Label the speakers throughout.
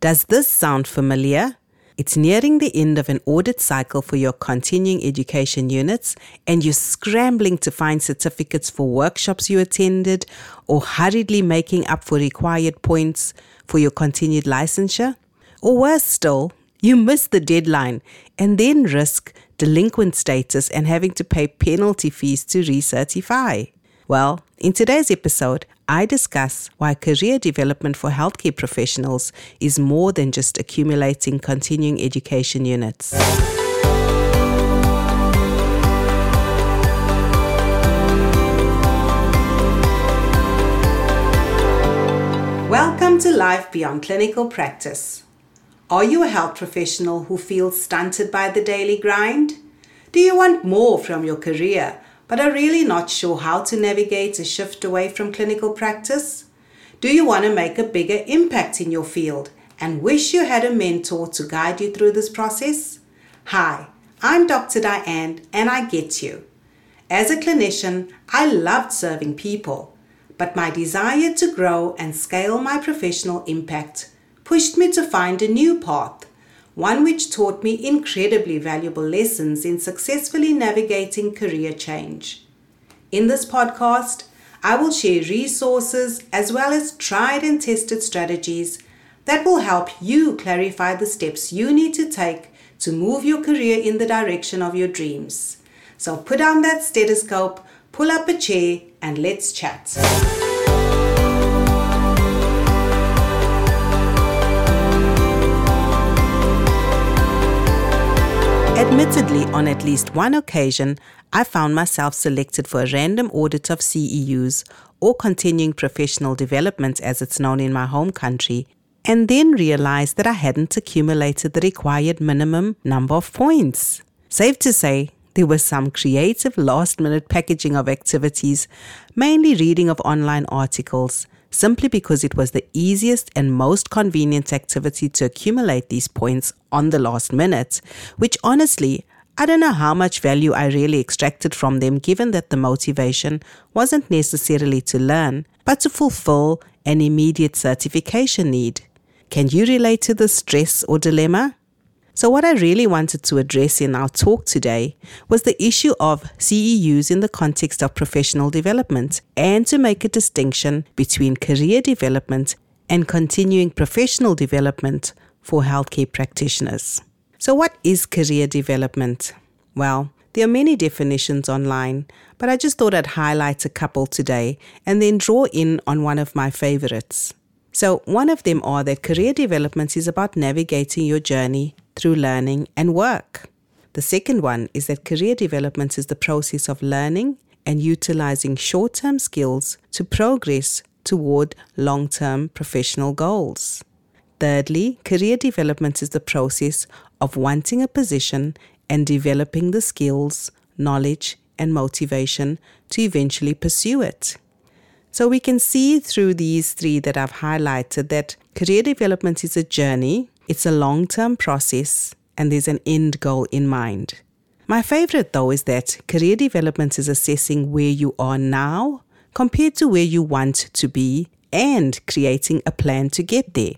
Speaker 1: Does this sound familiar? It's nearing the end of an audit cycle for your continuing education units, and you're scrambling to find certificates for workshops you attended or hurriedly making up for required points for your continued licensure. Or worse still, you miss the deadline and then risk delinquent status and having to pay penalty fees to recertify. Well, in today's episode, I discuss why career development for healthcare professionals is more than just accumulating continuing education units. Welcome to Life Beyond Clinical Practice. Are you a health professional who feels stunted by the daily grind? Do you want more from your career? But are really not sure how to navigate a shift away from clinical practice? Do you want to make a bigger impact in your field and wish you had a mentor to guide you through this process? Hi, I'm Dr. Diane and I get you. As a clinician, I loved serving people, but my desire to grow and scale my professional impact pushed me to find a new path one which taught me incredibly valuable lessons in successfully navigating career change. In this podcast, I will share resources as well as tried and tested strategies that will help you clarify the steps you need to take to move your career in the direction of your dreams. So put down that stethoscope, pull up a chair, and let's chat. Admittedly, on at least one occasion, I found myself selected for a random audit of CEUs or continuing professional development as it's known in my home country, and then realized that I hadn't accumulated the required minimum number of points. Safe to say, there was some creative last minute packaging of activities, mainly reading of online articles, simply because it was the easiest and most convenient activity to accumulate these points on the last minute, which honestly, I don't know how much value I really extracted from them given that the motivation wasn't necessarily to learn, but to fulfill an immediate certification need. Can you relate to this stress or dilemma? So, what I really wanted to address in our talk today was the issue of CEUs in the context of professional development and to make a distinction between career development and continuing professional development for healthcare practitioners. So, what is career development? Well, there are many definitions online, but I just thought I'd highlight a couple today and then draw in on one of my favorites. So, one of them are that career development is about navigating your journey through learning and work. The second one is that career development is the process of learning and utilizing short term skills to progress toward long term professional goals. Thirdly, career development is the process of wanting a position and developing the skills, knowledge, and motivation to eventually pursue it. So we can see through these three that I've highlighted that career development is a journey it's a long term process and there's an end goal in mind. My favorite, though, is that career development is assessing where you are now compared to where you want to be and creating a plan to get there.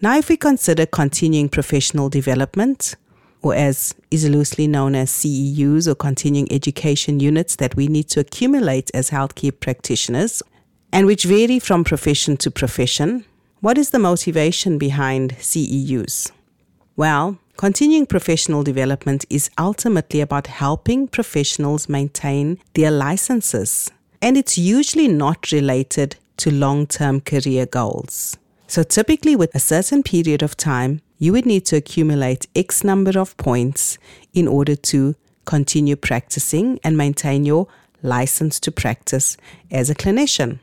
Speaker 1: Now, if we consider continuing professional development, or as is loosely known as CEUs or continuing education units that we need to accumulate as healthcare practitioners, and which vary from profession to profession, what is the motivation behind CEUs? Well, continuing professional development is ultimately about helping professionals maintain their licenses, and it's usually not related to long term career goals. So, typically, with a certain period of time, you would need to accumulate X number of points in order to continue practicing and maintain your license to practice as a clinician.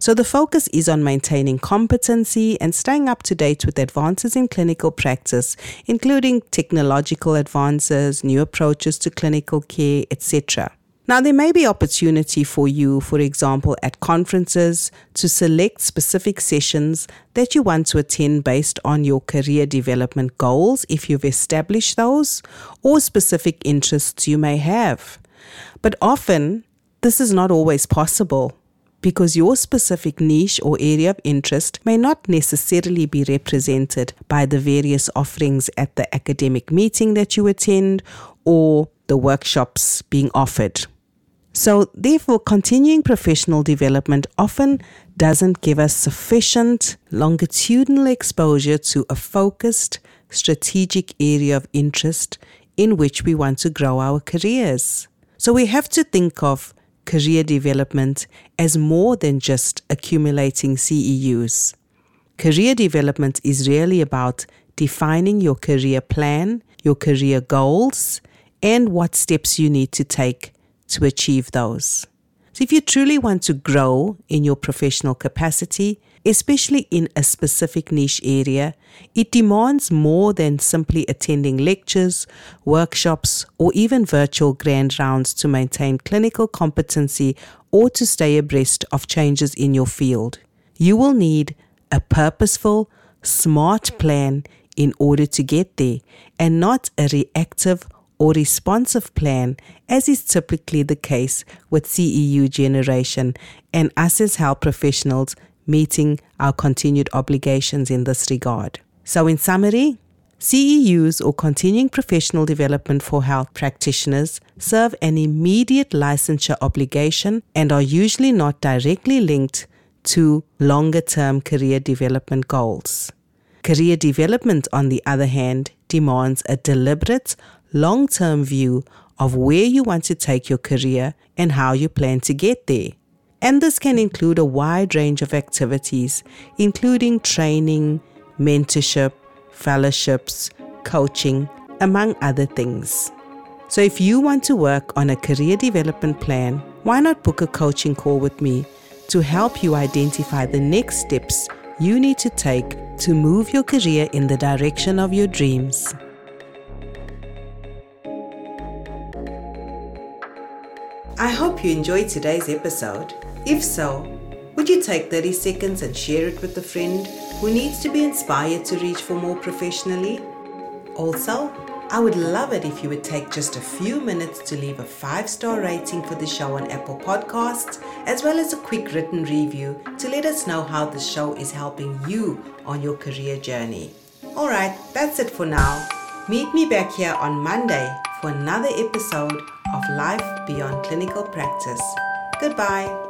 Speaker 1: So the focus is on maintaining competency and staying up to date with advances in clinical practice, including technological advances, new approaches to clinical care, etc. Now, there may be opportunity for you, for example, at conferences to select specific sessions that you want to attend based on your career development goals, if you've established those, or specific interests you may have. But often, this is not always possible because your specific niche or area of interest may not necessarily be represented by the various offerings at the academic meeting that you attend or the workshops being offered. So, therefore, continuing professional development often doesn't give us sufficient longitudinal exposure to a focused, strategic area of interest in which we want to grow our careers. So, we have to think of career development as more than just accumulating CEUs. Career development is really about defining your career plan, your career goals, and what steps you need to take to achieve those. So, if you truly want to grow in your professional capacity, especially in a specific niche area, it demands more than simply attending lectures, workshops, or even virtual grand rounds to maintain clinical competency or to stay abreast of changes in your field. You will need a purposeful, smart plan in order to get there and not a reactive or responsive plan, as is typically the case with CEU generation and us as health professionals meeting our continued obligations in this regard. So, in summary, CEUs or continuing professional development for health practitioners serve an immediate licensure obligation and are usually not directly linked to longer term career development goals. Career development, on the other hand, demands a deliberate, long term view of where you want to take your career and how you plan to get there. And this can include a wide range of activities, including training, mentorship, fellowships, coaching, among other things. So, if you want to work on a career development plan, why not book a coaching call with me to help you identify the next steps you need to take to move your career in the direction of your dreams? I hope you enjoyed today's episode. If so, would you take 30 seconds and share it with a friend who needs to be inspired to reach for more professionally? Also, I would love it if you would take just a few minutes to leave a five star rating for the show on Apple Podcasts, as well as a quick written review to let us know how the show is helping you on your career journey. Alright, that's it for now. Meet me back here on Monday for another episode of Life Beyond Clinical Practice. Goodbye.